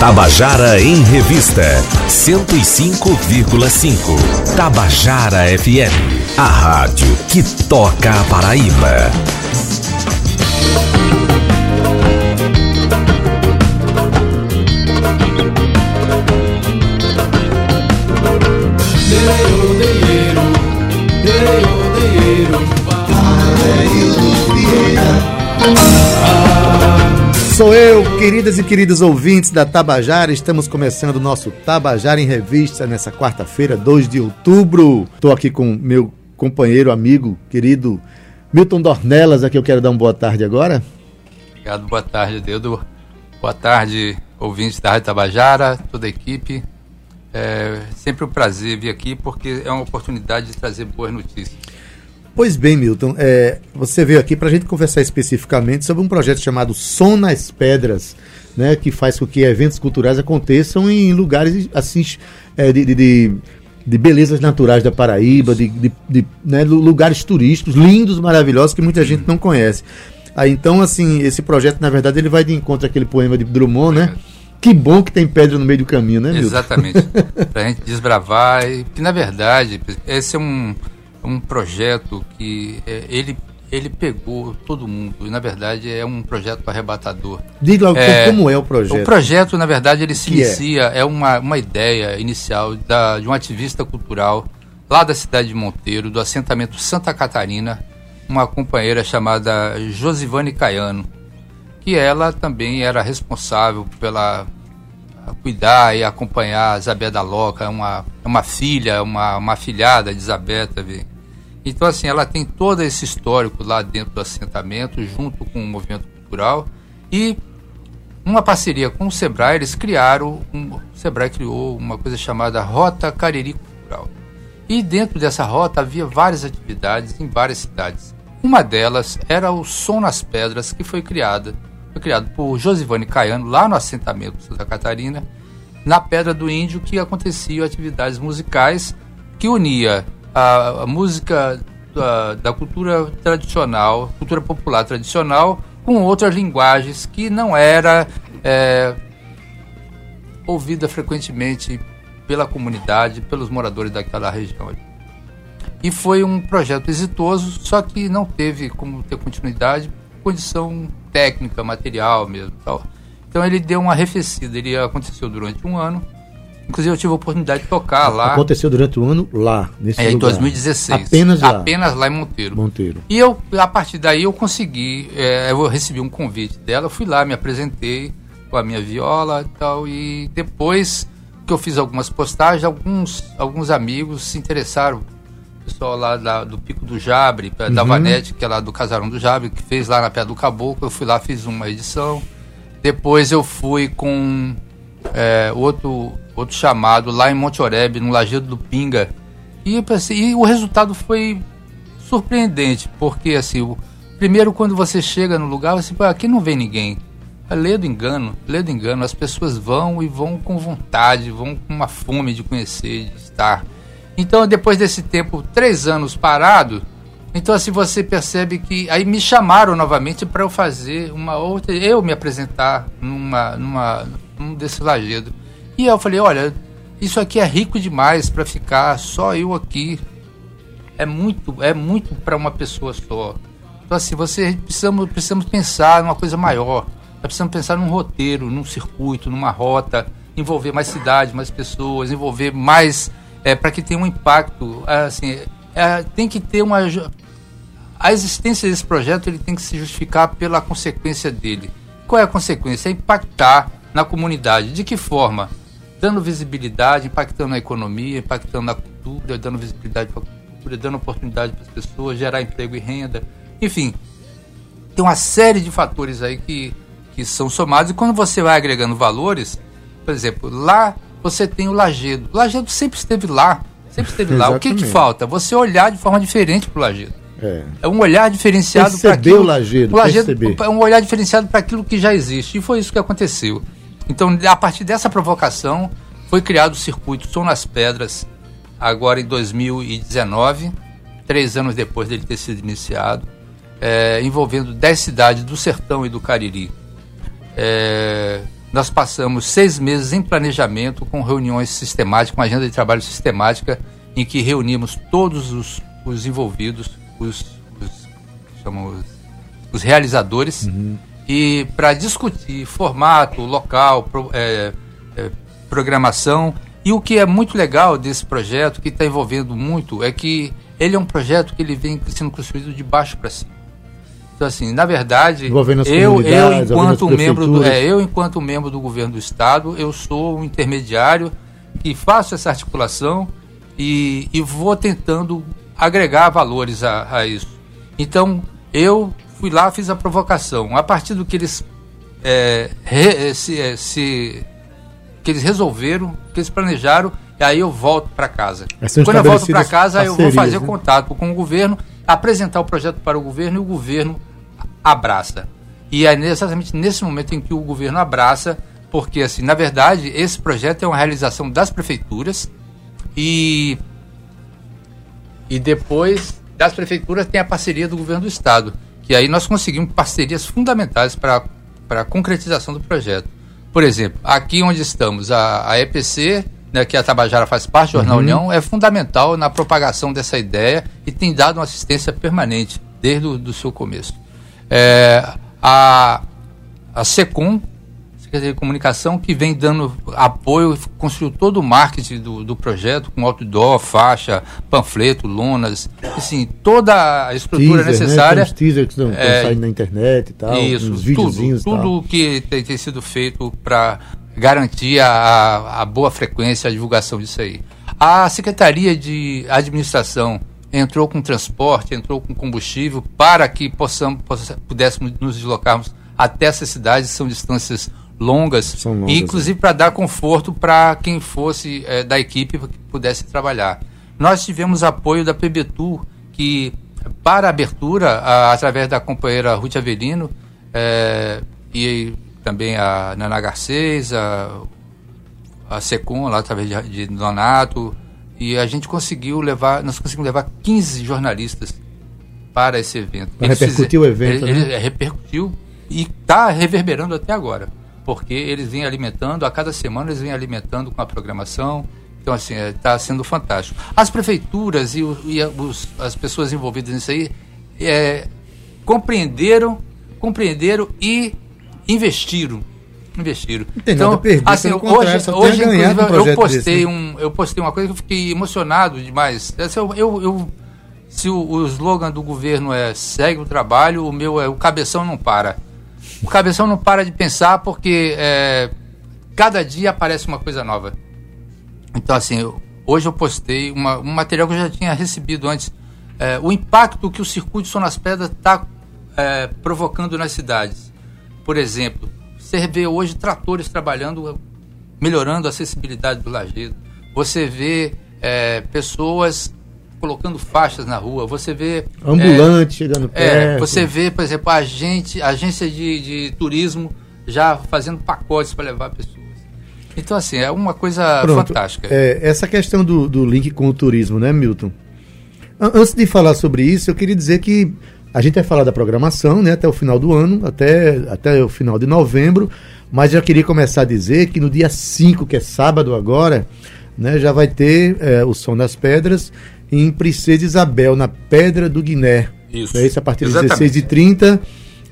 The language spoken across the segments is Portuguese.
Tabajara em Revista 105,5. Tabajara FM, a rádio que toca a Paraíba. Sou eu, queridas e queridos ouvintes da Tabajara. Estamos começando o nosso Tabajara em Revista nessa quarta-feira, 2 de outubro. Estou aqui com meu companheiro, amigo, querido Milton Dornelas, a que eu quero dar uma boa tarde agora. Obrigado, boa tarde, Dedo. Boa tarde, ouvintes da Rádio Tabajara, toda a equipe. É sempre um prazer vir aqui porque é uma oportunidade de trazer boas notícias. Pois bem, Milton, é, você veio aqui para a gente conversar especificamente sobre um projeto chamado Som nas Pedras, né, que faz com que eventos culturais aconteçam em lugares assim é, de, de, de, belezas naturais da Paraíba, de, de, né, lugares turísticos lindos, maravilhosos que muita gente não conhece. Aí, então, assim, esse projeto, na verdade, ele vai de encontro àquele poema de Drummond, né? Que bom que tem pedra no meio do caminho, né, Milton? Exatamente. para a gente desbravar. E que, na verdade, esse é um um projeto que é, ele ele pegou todo mundo e na verdade é um projeto arrebatador. Diga logo é, como é o projeto. O projeto na verdade ele se que é? inicia é, é uma, uma ideia inicial da, de um ativista cultural lá da cidade de Monteiro do assentamento Santa Catarina, uma companheira chamada Josivane Caiano, que ela também era responsável pela cuidar e acompanhar a Isabel da Loca, uma, uma filha, uma, uma filhada de Isabel também. Então, assim, ela tem todo esse histórico lá dentro do assentamento, junto com o movimento cultural. E numa parceria com o Sebrae, eles criaram, um, o Sebrae criou uma coisa chamada Rota Cariri Cultural. E dentro dessa rota havia várias atividades em várias cidades. Uma delas era o Som nas Pedras, que foi criada, foi criado por Josivane Caiano, lá no assentamento Santa Catarina, na Pedra do Índio, que aconteciam atividades musicais que unia a, a música da, da, cultura tradicional, cultura popular tradicional, com outras linguagens que não era é, ouvida frequentemente pela comunidade, pelos moradores daquela região. E foi um projeto exitoso, só que não teve como ter continuidade, condição técnica, material mesmo. Tal. Então ele deu uma arrefecida, ele aconteceu durante um ano, Inclusive, eu tive a oportunidade de tocar lá. Aconteceu durante o ano lá, nesse é, lugar. Em 2016. Apenas lá? Apenas lá em Monteiro. Monteiro. E eu, a partir daí, eu consegui, é, eu recebi um convite dela, fui lá, me apresentei com a minha viola e tal, e depois que eu fiz algumas postagens, alguns, alguns amigos se interessaram. Pessoal lá da, do Pico do Jabre, uhum. da Vanete, que é lá do Casarão do Jabre, que fez lá na Pedra do Caboclo, eu fui lá, fiz uma edição. Depois eu fui com é, outro outro chamado lá em Monte Oreb, no Lajeado do Pinga. E, e o resultado foi surpreendente, porque assim, o, primeiro quando você chega no lugar, você fala, aqui não vem ninguém. É lê do engano, lê do engano, as pessoas vão e vão com vontade, vão com uma fome de conhecer, de estar. Então, depois desse tempo, três anos parado, então assim você percebe que aí me chamaram novamente para eu fazer uma outra, eu me apresentar numa, numa, num desse lajedo. E eu falei, olha, isso aqui é rico demais para ficar só eu aqui. É muito, é muito para uma pessoa só. Então assim, você precisamos, precisamos pensar numa coisa maior. Precisamos pensar num roteiro, num circuito, numa rota, envolver mais cidades, mais pessoas, envolver mais é, para que tenha um impacto. Assim, é, tem que ter uma a existência desse projeto ele tem que se justificar pela consequência dele. Qual é a consequência? É impactar na comunidade. De que forma? dando visibilidade, impactando a economia, impactando a cultura, dando visibilidade para a cultura, dando oportunidade para as pessoas, gerar emprego e renda. Enfim, tem uma série de fatores aí que, que são somados e quando você vai agregando valores, por exemplo, lá você tem o Lagedo. O Lagedo sempre esteve lá, sempre esteve lá. O que, que falta? Você olhar de forma diferente para o Lagedo. É. é. um olhar diferenciado para aquilo. o Lagedo, o Lagedo é um olhar diferenciado para aquilo que já existe. E foi isso que aconteceu. Então, a partir dessa provocação, foi criado o circuito Som nas Pedras, agora em 2019, três anos depois dele ter sido iniciado, é, envolvendo dez cidades do Sertão e do Cariri. É, nós passamos seis meses em planejamento, com reuniões sistemáticas, com agenda de trabalho sistemática, em que reunimos todos os, os envolvidos, os, os, chamamos, os realizadores, uhum. e para discutir formato, local, pro, é, é, programação. E o que é muito legal desse projeto, que está envolvendo muito, é que ele é um projeto que ele vem sendo construído de baixo para cima. Então, assim, na verdade, eu, eu enquanto membro do, é, eu enquanto membro do governo do estado, eu sou um intermediário que faço essa articulação e, e vou tentando agregar valores a, a, isso. Então, eu fui lá, fiz a provocação. A partir do que eles é, re, se, é, se, que eles resolveram, que eles planejaram, e aí eu volto para casa. Quando eu volto para casa, eu vou fazer né? contato com o governo, apresentar o projeto para o governo e o governo abraça. E é exatamente nesse momento em que o governo abraça, porque, assim, na verdade, esse projeto é uma realização das prefeituras e, e depois das prefeituras tem a parceria do governo do estado, que aí nós conseguimos parcerias fundamentais para a concretização do projeto. Por exemplo, aqui onde estamos, a, a EPC, né, que a Tabajara faz parte Jornal uhum. União, é fundamental na propagação dessa ideia e tem dado uma assistência permanente desde o do seu começo. É, a, a SECOM, Secretaria de Comunicação, que vem dando apoio, construiu todo o marketing do, do projeto, com outdoor, faixa, panfleto, lonas, assim, toda a estrutura teaser, necessária. Né? Os teasers que estão é, saindo na internet e tal, isso, uns videozinhos tudo, tudo que tem, tem sido feito para garantir a, a boa frequência, a divulgação disso aí. A Secretaria de Administração entrou com transporte, entrou com combustível para que possamos, pudéssemos nos deslocarmos até essas cidades, são distâncias longas, são longas inclusive né? para dar conforto para quem fosse é, da equipe que pudesse trabalhar. Nós tivemos apoio da PBTU, que para a abertura, a, através da companheira Ruth Avelino é, e também a Nana Garcês, a, a Secom, lá através de, de Donato, e a gente conseguiu levar, nós conseguimos levar 15 jornalistas para esse evento. repercutiu o evento, ele, né? ele repercutiu e está reverberando até agora, porque eles vêm alimentando, a cada semana eles vêm alimentando com a programação, então, assim, está é, sendo fantástico. As prefeituras e, e os, as pessoas envolvidas nisso aí é, compreenderam, compreenderam e investiram investiram. então, perder, assim, hoje, hoje inclusive, eu postei desse, né? um, eu postei uma coisa que eu fiquei emocionado demais. Eu, eu, eu se o, o, slogan do governo é segue o trabalho, o meu é o cabeção não para. O cabeção não para de pensar porque é, cada dia aparece uma coisa nova. Então, assim, eu, hoje eu postei uma, um material que eu já tinha recebido antes. É, o impacto que o circuito Som nas Pedras está é, provocando nas cidades. Por exemplo, você vê hoje tratores trabalhando, melhorando a acessibilidade do lajedo. Você vê é, pessoas colocando faixas na rua. Você vê. Ambulante é, chegando perto. É, você vê, por exemplo, a agente, agência de, de turismo já fazendo pacotes para levar pessoas. Então, assim, é uma coisa Pronto, fantástica. É, essa questão do, do link com o turismo, né, Milton? Antes de falar sobre isso, eu queria dizer que a gente vai falar da programação né, até o final do ano, até, até o final de novembro, mas já queria começar a dizer que no dia 5, que é sábado agora, né, já vai ter é, o Som das Pedras em Princesa Isabel, na Pedra do Guiné. Isso. É isso a partir das 16h30.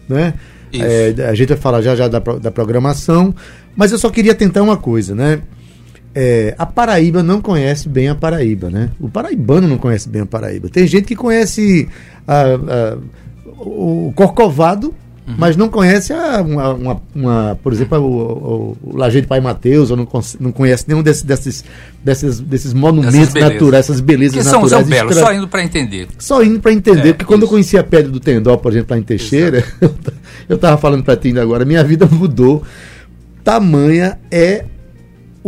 Né? É, a gente vai falar já já da, da programação, mas eu só queria tentar uma coisa, né? É, a Paraíba não conhece bem a Paraíba, né? O paraibano não conhece bem a Paraíba. Tem gente que conhece a, a, o Corcovado, uhum. mas não conhece a, uma, uma, uma por exemplo, o, o, o Lajeiro Pai Mateus, ou não, não conhece nenhum desses, desses, desses, desses monumentos naturais, essas belezas que naturais. São Zé Belo, só indo para entender. Só indo para entender, é, porque quando eu conheci a Pedra do Tendó, por exemplo, lá em Teixeira, eu estava falando para ti agora, minha vida mudou. Tamanha é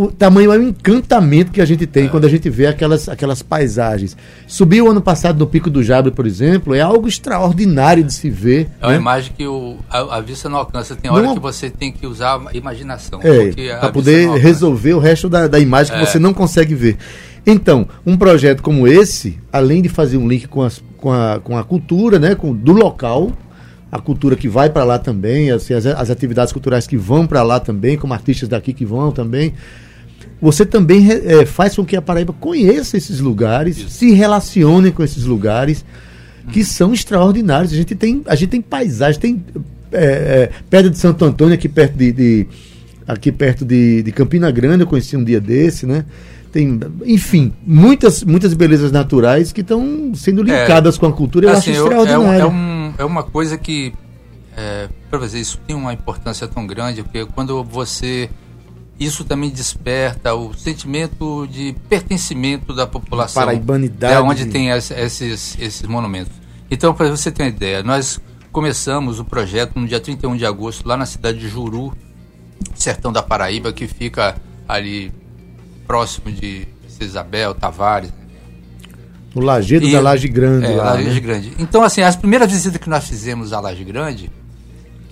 o tamanho é o encantamento que a gente tem é. quando a gente vê aquelas, aquelas paisagens. Subir o ano passado no Pico do Jabre, por exemplo, é algo extraordinário de se ver. É uma né? imagem que o, a, a, vista não alcança. Tem hora não, que você tem que usar a imaginação. É, para poder resolver o resto da, da imagem que é. você não consegue ver. Então, um projeto como esse, além de fazer um link com, as, com, a, com a cultura né, com, do local, a cultura que vai para lá também, assim, as, as atividades culturais que vão para lá também, como artistas daqui que vão também. Você também é, faz com que a Paraíba conheça esses lugares, Isso. se relacione com esses lugares que são extraordinários. A gente tem, a gente tem paisagem, tem é, é, Pedra de Santo Antônio aqui perto de, de aqui perto de, de, Campina Grande, eu conheci um dia desse, né? Tem, enfim, muitas, muitas belezas naturais que estão sendo é, linkadas com a cultura. Eu assim, acho extraordinário. É, um, é, uma coisa que, é, para você, isso tem uma importância tão grande, porque quando você isso também desperta o sentimento de pertencimento da população. Paraibanidade. É onde tem esses, esses monumentos. Então, para você ter uma ideia, nós começamos o projeto no dia 31 de agosto, lá na cidade de Juru, sertão da Paraíba, que fica ali próximo de Isabel, Tavares. No Lajedo e, da Laje Grande. É, lá, Laje né? Grande. Então, assim, as primeiras visitas que nós fizemos à Laje Grande,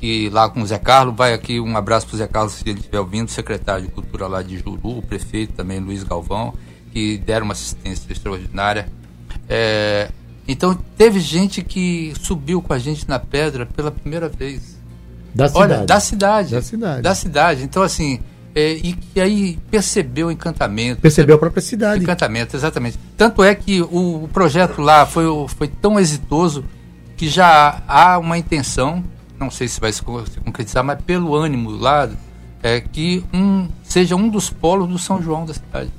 que lá com o Zé Carlos, vai aqui um abraço para o Zé Carlos, se ele estiver ouvindo, secretário de Cultura lá de Juru, o prefeito também, Luiz Galvão, que deram uma assistência extraordinária. É, então, teve gente que subiu com a gente na pedra pela primeira vez. Da cidade. Olha, da cidade. Da cidade. Da cidade. Então, assim, é, e, e aí percebeu o encantamento. Percebeu a própria cidade. Encantamento, exatamente. Tanto é que o, o projeto lá foi, foi tão exitoso que já há uma intenção não sei se vai se concretizar, mas pelo ânimo lá, é que um, seja um dos polos do São João da cidade.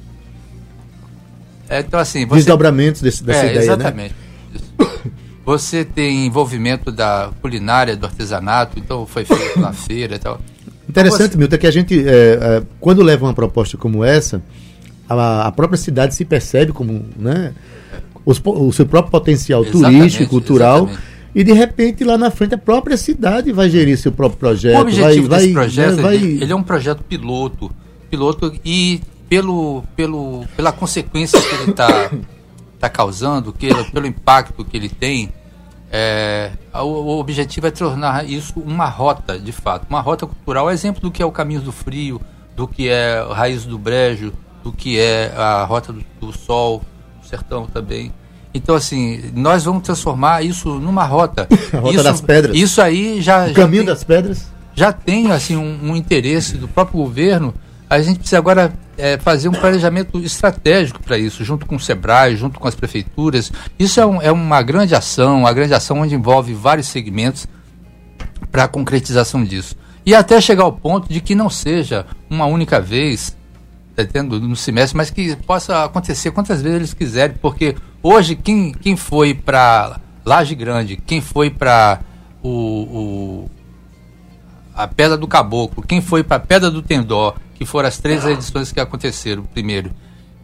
É, então, assim, você, Desdobramentos desse, dessa é, ideia, né? exatamente. Né? Você tem envolvimento da culinária, do artesanato, então foi feito na feira e tal. Interessante, então, você... Milton, é que a gente, é, é, quando leva uma proposta como essa, a, a, própria cidade se percebe como, né, os, o seu próprio potencial exatamente, turístico, cultural, exatamente e de repente lá na frente a própria cidade vai gerir seu próprio projeto. O objetivo vai, desse vai, projeto, né, vai... Ele, é um projeto piloto, piloto e pelo, pelo, pela consequência que ele está tá causando, que, pelo impacto que ele tem, é, o, o, objetivo é tornar isso uma rota, de fato, uma rota cultural, exemplo do que é o Caminho do Frio, do que é Raiz do Brejo, do que é a Rota do, do Sol, o Sertão também. Então, assim, nós vamos transformar isso numa rota. A rota isso, das pedras. Isso aí já. O já caminho tem, das pedras. Já tem, assim, um, um, interesse do próprio governo. A gente precisa agora é, fazer um planejamento estratégico para isso, junto com o SEBRAE, junto com as prefeituras. Isso é, um, é uma grande ação, uma grande ação onde envolve vários segmentos para a concretização disso. E até chegar ao ponto de que não seja uma única vez, tá entendendo, no semestre, mas que possa acontecer quantas vezes eles quiserem, porque Hoje, quem, quem foi para Laje Grande, quem foi para o, o, a Pedra do Caboclo, quem foi para a Pedra do Tendó, que foram as três edições que aconteceram primeiro.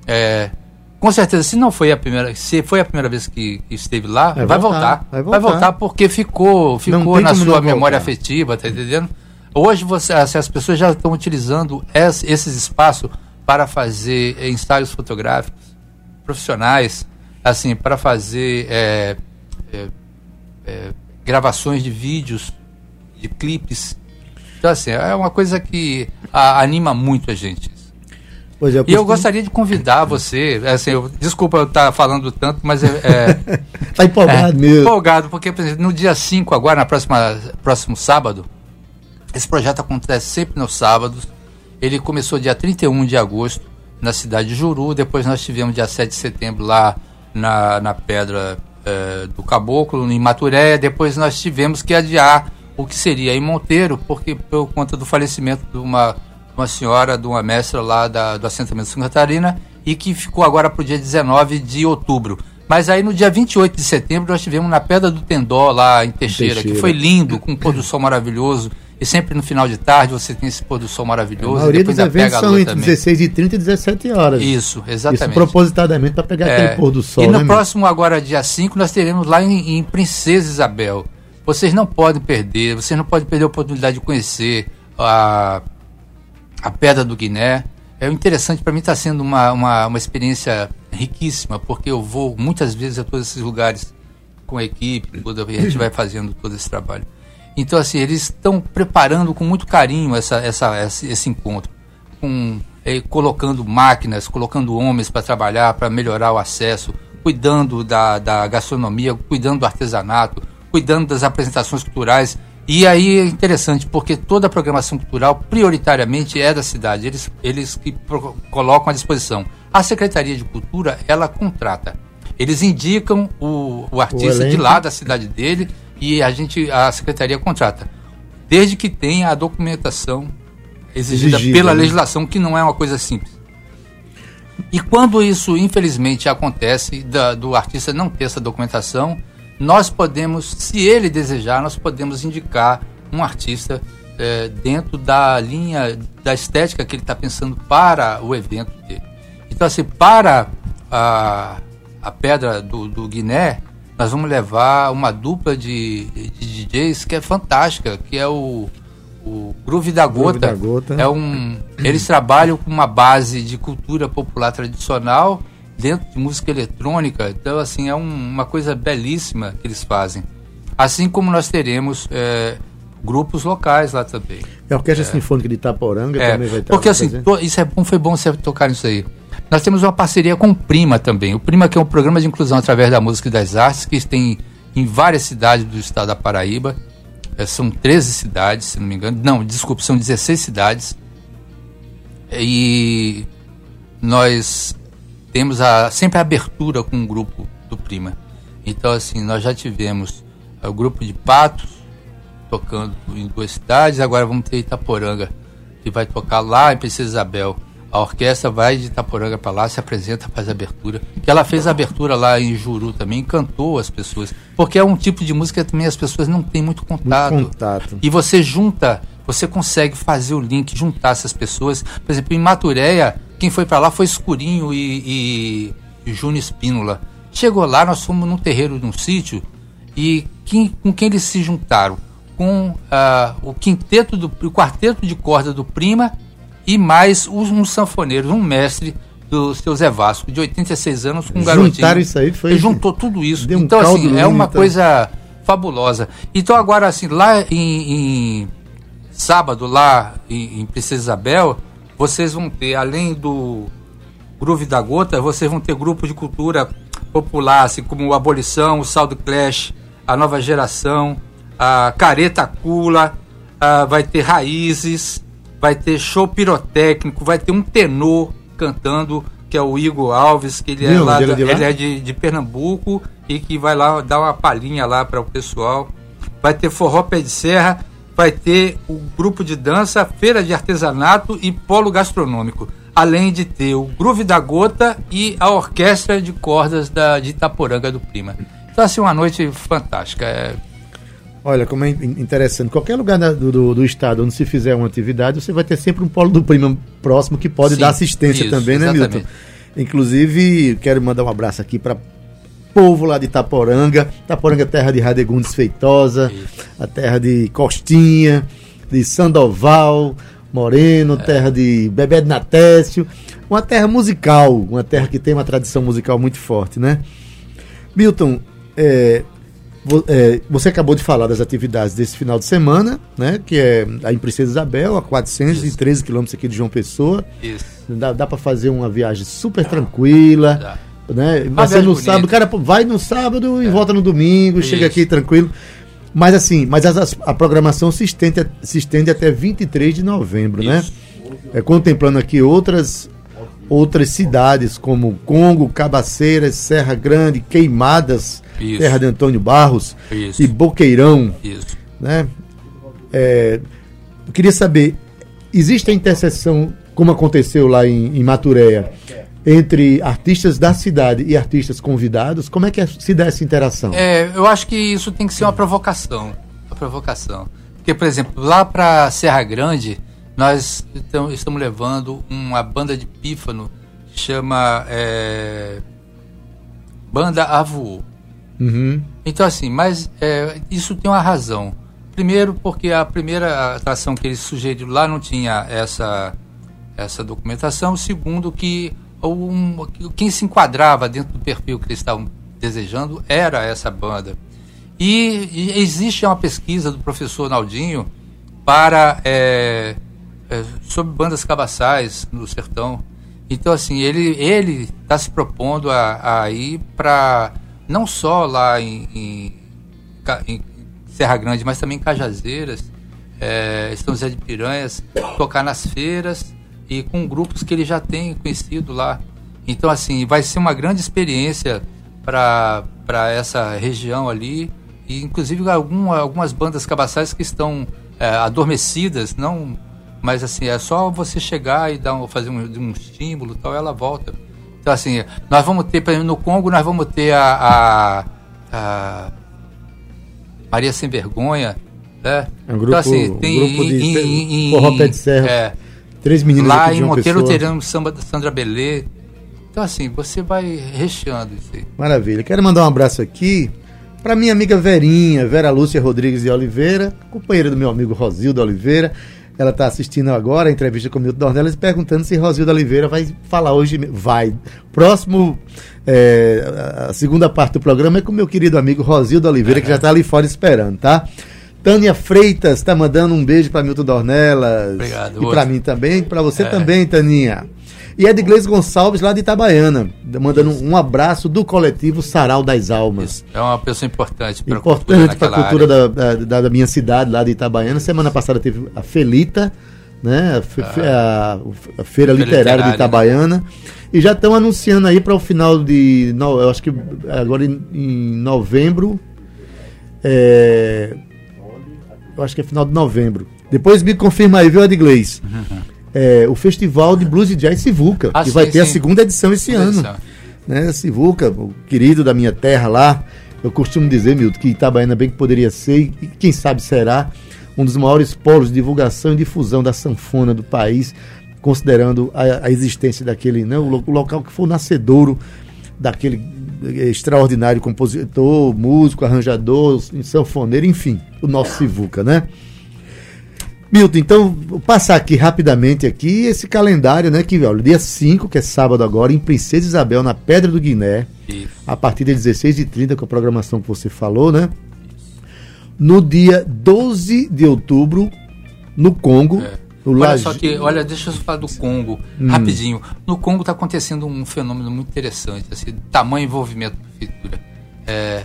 É, com certeza, se não foi a primeira, se foi a primeira vez que, esteve lá, vai, vai, voltar, voltar, vai, voltar, vai voltar. porque ficou, ficou na sua memória voltar. afetiva, tá entendendo? Hoje você, as pessoas já estão utilizando esses espaços para fazer ensaios fotográficos profissionais, assim, para fazer é, é, é, gravações de vídeos, de clipes. Então, assim, é uma coisa que a, anima muito a gente. Pois é, eu e eu gostaria de convidar você, é, assim, eu, desculpa eu estar falando tanto, mas é. Está é, empolgado mesmo. Empolgado, porque por exemplo, no dia 5, agora, na próxima, próximo sábado, esse projeto acontece sempre nos sábados. Ele começou dia 31 de agosto na cidade de Juru, depois nós tivemos dia 7 de setembro lá na, na Pedra é, do Caboclo, em Maturé. Depois nós tivemos que adiar o que seria em Monteiro, porque por conta do falecimento de uma, uma senhora, de uma mestra lá da, do assentamento de Santa Catarina, e que ficou agora para o dia 19 de outubro. Mas aí no dia 28 de setembro nós tivemos na Pedra do Tendó, lá em Teixeira, Teixeira. que foi lindo, com um pôr do sol maravilhoso. E sempre no final de tarde você tem esse pôr do sol maravilhoso. A maioria dos eventos são entre também. 16 e 30 e 17 horas. Isso, exatamente. Isso propositadamente para pegar é, aquele pôr do sol. E no né, próximo, agora, dia 5, nós teremos lá em, em, Princesa Isabel. Vocês não podem perder, vocês não podem perder a oportunidade de conhecer a, a Pedra do Guiné. É interessante, para mim está sendo uma, uma, uma experiência riquíssima, porque eu vou muitas vezes a todos esses lugares com a equipe, toda, a gente vai fazendo todo esse trabalho. Então, assim, eles estão preparando com muito carinho essa, essa, esse, esse encontro, com, eh, colocando máquinas, colocando homens para trabalhar, para melhorar o acesso, cuidando da, da gastronomia, cuidando do artesanato, cuidando das apresentações culturais. E aí é interessante, porque toda a programação cultural, prioritariamente, é da cidade. Eles, eles que colocam à disposição. A Secretaria de Cultura, ela contrata. Eles indicam o, o artista o de lá, da cidade dele, e a gente, a Secretaria contrata. Desde que tenha a documentação exigida Exigida, pela né? legislação, que não é uma coisa simples. E quando isso, infelizmente, acontece, da, do artista não ter essa documentação, nós podemos, se ele desejar, nós podemos indicar um artista é, dentro da linha da estética que ele está pensando para o evento dele. Então, assim, para a, a Pedra do, do Guiné, nós vamos levar uma dupla de, de DJs que é fantástica, que é o, o Groove da Gota. Groove da Gota. É um, eles trabalham com uma base de cultura popular tradicional dentro de música eletrônica. Então, assim, é um, uma coisa belíssima que eles fazem. Assim como nós teremos é, grupos locais lá também. É a Orquestra é, Sinfônica de Itaporanga é, também vai estar Porque, assim, to, isso é bom, foi bom você tocar nisso aí. Nós temos uma parceria com o Prima também. O Prima que é um programa de inclusão através da música e das artes que tem em várias cidades do estado da Paraíba. É, são 13 cidades, se não me engano. Não, desculpe, são 16 cidades. E nós temos a, sempre a abertura com o grupo do Prima. Então, assim, nós já tivemos o grupo de Patos tocando em duas cidades, agora vamos ter Itaporanga, que vai tocar lá em Princesa Isabel. A orquestra vai de Itaporanga para lá, se apresenta, faz abertura. Que ela fez a abertura lá em Juru também, encantou as pessoas. Porque é um tipo de música que também as pessoas não têm muito contato. Muito contato. E você junta, você consegue fazer o link, juntar essas pessoas. Por exemplo, em Maturéia, quem foi para lá foi Escurinho e, e, e Júnior Espínola. Chegou lá, nós fomos num terreiro de um sítio e quem, com quem eles se juntaram? Com uh, o quinteto do o quarteto de corda do Prima e mais uns sanfoneiros, um mestre do seu Zé Vasco, de 86 anos, com um garotinho. Juntaram isso aí, foi. Ele juntou tudo isso. Um então, assim, é uma então. coisa fabulosa. Então, agora, assim, lá em, em sábado, lá em, em Princesa Isabel, vocês vão ter, além do Groove da Gota, vocês vão ter grupos de cultura popular, assim como o Abolição, o Saldo Clash, a Nova Geração, a Careta Cula, a, vai ter Raízes, vai ter show pirotécnico, vai ter um tenor cantando, que é o Igor Alves, que ele é, lá, da, ele é de, de Pernambuco e que vai lá dar uma palhinha lá para o pessoal. Vai ter forró pé de serra vai ter o grupo de dança, feira de artesanato e polo gastronômico, além de ter o Groove da Gota e a orquestra de cordas da, de Itaporanga do Prima. Então, assim, uma noite fantástica. É... Olha, como é interessante. Qualquer lugar do, do, do, estado onde se fizer uma atividade, você vai ter sempre um polo do Prima próximo que pode Sim, dar assistência isso, também, né, exatamente. Milton? Inclusive, quero mandar um abraço aqui para povo lá de Itaporanga. Itaporanga é terra de Radegundes Feitosa, Isso. a terra de Costinha, de Sandoval, Moreno, é. terra de Bebé de Natécio. Uma terra musical, uma terra que tem uma tradição musical muito forte, né? Milton, é, você acabou de falar das atividades desse final de semana, né? Que é a em Princesa Isabel, a 413 quilômetros aqui de João Pessoa. Isso. Dá, dá para fazer uma viagem super tranquila. Dá né? Vai no bonito. sábado, o cara vai no sábado e é. volta no domingo, Isso. chega aqui tranquilo. Mas assim, mas a, a programação se estende, se estende até 23 de novembro, né? Isso. né? É, contemplando aqui outras outras cidades como Congo, Cabaceiras, Serra Grande, Queimadas, Isso. Terra de Antônio Barros Isso. e Boqueirão. Isso. Né? É, eu queria saber, existe a interseção, como aconteceu lá em, em Maturéia, entre artistas da cidade e artistas convidados? Como é que se dá essa interação? É, eu acho que isso tem que ser uma provocação. Uma provocação. Porque, por exemplo, lá para Serra Grande, nós estamos levando uma banda de pífano que chama é, Banda Avu. Uhum. Então, assim, mas é, isso tem uma razão. Primeiro, porque a primeira atração que eles sugeriram lá não tinha essa, essa documentação. Segundo, que um, quem se enquadrava dentro do perfil que eles estavam desejando era essa banda. E, e existe uma pesquisa do professor Naldinho para é, é, sobre bandas cabaçais no sertão. Então, assim, ele ele está se propondo a, a ir para não só lá em, em, em Serra Grande, mas também em Cajazeiras, é, São José de Piranhas, tocar nas feiras e com grupos que ele já tem conhecido lá. Então, assim, vai ser uma grande experiência para essa região ali, e inclusive algum, algumas bandas cabaçais que estão é, adormecidas, não, mas assim, é só você chegar e dar um, fazer um, um estímulo tal, ela volta. Então, assim, nós vamos ter, por exemplo, no Congo, nós vamos ter a, a, a Maria Sem Vergonha, né? É um grupo, então, assim, tem um grupo de em, em, forró pé de serra. É, Três meninas Lá em Monteiro teremos samba da Sandra Belê. Então, assim, você vai recheando isso aí. Maravilha. Quero mandar um abraço aqui para minha amiga Verinha, Vera Lúcia Rodrigues de Oliveira, companheira do meu amigo Rosildo Oliveira. Ela está assistindo agora a entrevista com o Milton Dornelas perguntando se Rosildo Oliveira vai falar hoje. Vai. Próximo, é, a segunda parte do programa é com o meu querido amigo Rosildo Oliveira, que já está ali fora esperando, tá? Tânia Freitas está mandando um beijo para Milton Dornelas. Obrigado. E para mim também, para você é. também, Taninha. E Edglês Gonçalves, lá de Itabaiana, mandando Isso. um abraço do coletivo Sarau das Almas. É uma pessoa importante para importante para a cultura da, da, da, minha cidade, lá de Itabaiana. Semana passada teve a Felita, né? A, ah. a, a Feira Literária de? Itabaiana. Né? E já estão anunciando aí para o final de. No, eu acho que agora em, em novembro. É, eu acho que é final de novembro. Depois me confirma aí, viu, Edglês? Uhum. É, o Festival de Blues e Jazz Sivuca, ah, que sim, vai ter sim. a segunda edição esse segunda ano. Edição. Né, Sivuca, o querido da minha terra lá, eu costumo dizer, Milton, que Itabaiana bem que poderia ser, e quem sabe será, um dos maiores polos de divulgação e difusão da sanfona do país, considerando a, a existência daquele, né, o, o local que foi o nascedouro daquele extraordinário compositor, músico, arranjador, sanfoneiro, enfim, o nosso Sivuca, né? Milton, então, vou passar aqui rapidamente aqui esse calendário, né? Que, olha, dia 5, que é sábado agora, em Princesa Isabel, na Pedra do Guiné, Isso. a partir de 16h30, com a programação que você falou, né? No dia 12 de outubro, no Congo. É. No olha só que, olha, deixa eu falar do Congo, hum. rapidinho. No Congo está acontecendo um fenômeno muito interessante, assim, tamanho envolvimento da prefeitura. É,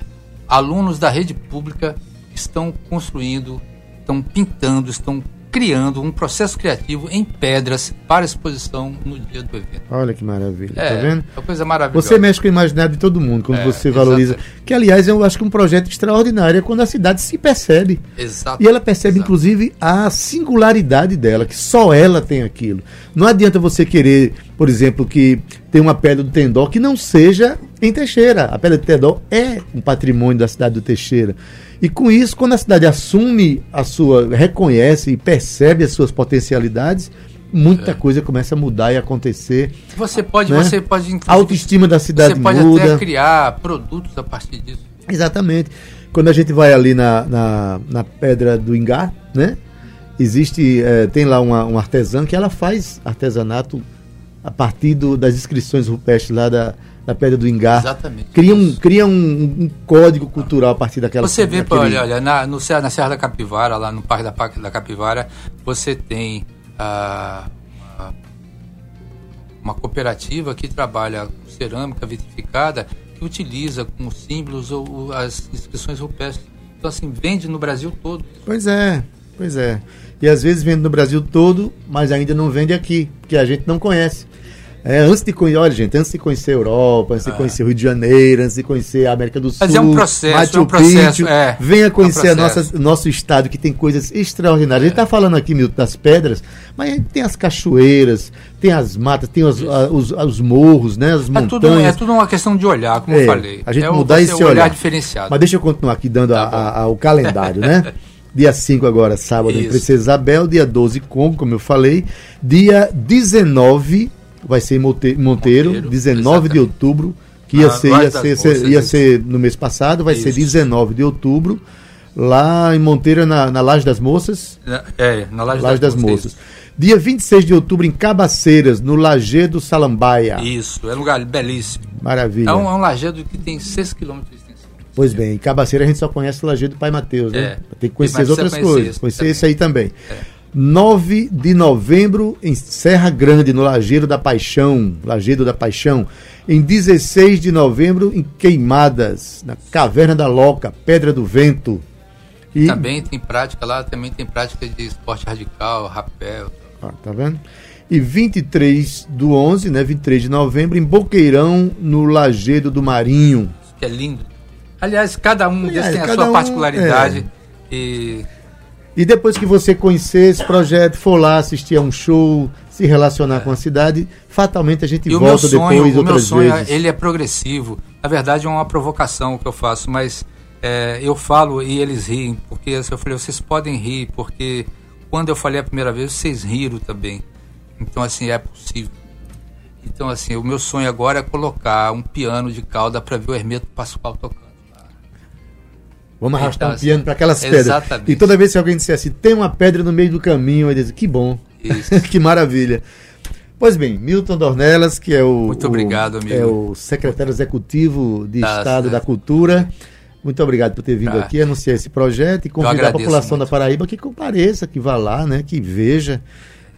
alunos da rede pública estão construindo, estão pintando, estão criando um processo criativo em pedras para exposição no dia do evento. Olha que maravilha, é, tá vendo? É uma coisa maravilhosa. Você mexe com o imaginário de todo mundo quando é, você valoriza. Exatamente. Que, aliás, eu acho que um projeto extraordinário é quando a cidade se percebe. Exato. E ela percebe, Exato. inclusive, a singularidade dela, que só ela tem aquilo. Não adianta você querer, por exemplo, que tem uma pedra do Tendó que não seja em Teixeira. A pedra do Tendó é um patrimônio da cidade do Teixeira. E com isso, quando a cidade assume a sua, reconhece e percebe as suas potencialidades, muita é. coisa começa a mudar e acontecer. Você pode, né? você pode a autoestima da cidade muda. Você pode até criar produtos a partir disso. Exatamente. Quando a gente vai ali na, na, na Pedra do Ingá, né? Existe, é, tem lá uma, um artesã que ela faz artesanato a partir do, das inscrições rupestres lá da, da Pedra do Ingá. Exatamente. Cria um, cria um, um código cultural a partir daquela Você vê, daquele... olha, olha na, no, na Serra da Capivara, lá no Parque da, da Capivara, você tem ah, uma, uma cooperativa que trabalha com cerâmica vitrificada que utiliza como símbolos ou, as inscrições rupestres. Então, assim, vende no Brasil todo. Pois é, pois é. E às vezes vende no Brasil todo, mas ainda não vende aqui, porque a gente não conhece. É, antes de conhecer, olha, gente, antes de conhecer a Europa, antes de ah. conhecer o Rio de Janeiro, antes de conhecer a América do Sul, Mas é um processo, Machu é um processo, Picchu, é, venha conhecer é um a nossa, nosso estado que tem coisas extraordinárias. É. A gente está falando aqui, Milton, das pedras, mas a gente tem as cachoeiras, tem as matas, tem os, os, os, morros, né, as é montanhas. Tudo, é tudo uma questão de olhar, como eu é, falei. A gente é mudar esse olhar. olhar diferenciado. Mas deixa eu continuar aqui dando tá a, a, o calendário, né? Dia 5 agora, sábado, Isso. em Princesa Isabel. Dia 12, Congo, como eu falei. Dia 19 vai ser em Monteiro, Monteiro 19 exatamente. de outubro, que ia, ah, ser, ia, ser, ser, ia ser no mês passado, vai Isso. ser 19 de outubro, lá em Monteiro, na, na Laje das Moças. É, na Laje, Laje das, das, Moças. Dia 26 de outubro, em Cabaceiras, no Lajedo Salambaia. Isso, é um lugar belíssimo. Maravilha. É um, é um lajedo que tem 6 quilômetros de extensão. Pois bem, em Cabaceira a gente só conhece o lajedo do Pai Mateus, né? É. Tem que conhecer as outras coisas, conhecer também. esse aí também. É. 9 de novembro em Serra Grande, no Lajeiro da Paixão. Lajeiro da Paixão. Em 16 de novembro em Queimadas, na Caverna da Loca, Pedra do Vento. E... Também tem prática lá, também tem prática de esporte radical, rapel. Ah, tá vendo? E 23 do 11, né, 23 de novembro, em Boqueirão, no Lajeado do Marinho. Que é lindo. Aliás, cada um Aliás, deles tem a sua um, particularidade. É. E e depois que você conhecer esse projeto, for lá assistir a um show, se relacionar é. com a cidade, fatalmente a gente e volta sonho, depois outras sonho, vezes. Ele é progressivo. Na verdade, é uma provocação que eu faço, mas é, eu falo e eles riem, porque assim, eu falei, vocês podem rir, porque quando eu falei a primeira vez, vocês riram também. Então, assim, é possível. Então, assim, o meu sonho agora é colocar um piano de cauda para ver o Hermeto Pascoal tocando. Vamos arrastar então, um piano para aquelas pedras. Exatamente. E toda vez que alguém dissesse, assim, tem uma pedra no meio do caminho, eu disse, que bom. que maravilha. Pois bem, Milton Dornelas, que é o, Muito obrigado, amigo. é o secretário executivo de tá, Estado da Cultura. Muito obrigado por ter vindo tá. aqui anunciar esse projeto e convidar a população muito. da Paraíba que compareça, que vá lá, né, que veja.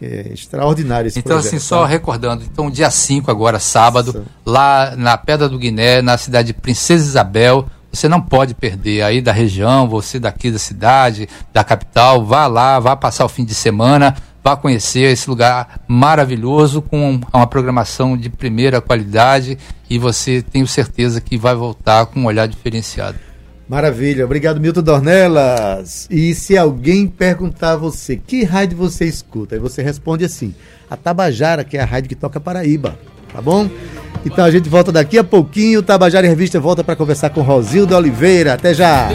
É extraordinário esse Então, projeto, assim, só tá? recordando, então, dia 5 agora, sábado, Nossa. lá na Pedra do Guiné, na cidade de Princesa Isabel, você não pode perder aí da região, você daqui da cidade, da capital, vá lá, vá passar o fim de semana, vá conhecer esse lugar maravilhoso com uma programação de primeira qualidade e você tenho certeza que vai voltar com um olhar diferenciado. Maravilha, obrigado Milton Dornelas. E se alguém perguntar a você que rádio você escuta, aí você responde assim: a Tabajara, que é a rádio que toca Paraíba, tá bom? Então a gente volta daqui a pouquinho. O Tabajara Revista volta para conversar com Rosildo Oliveira. Até já!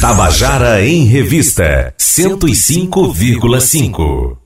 Tabajara em Revista 105,5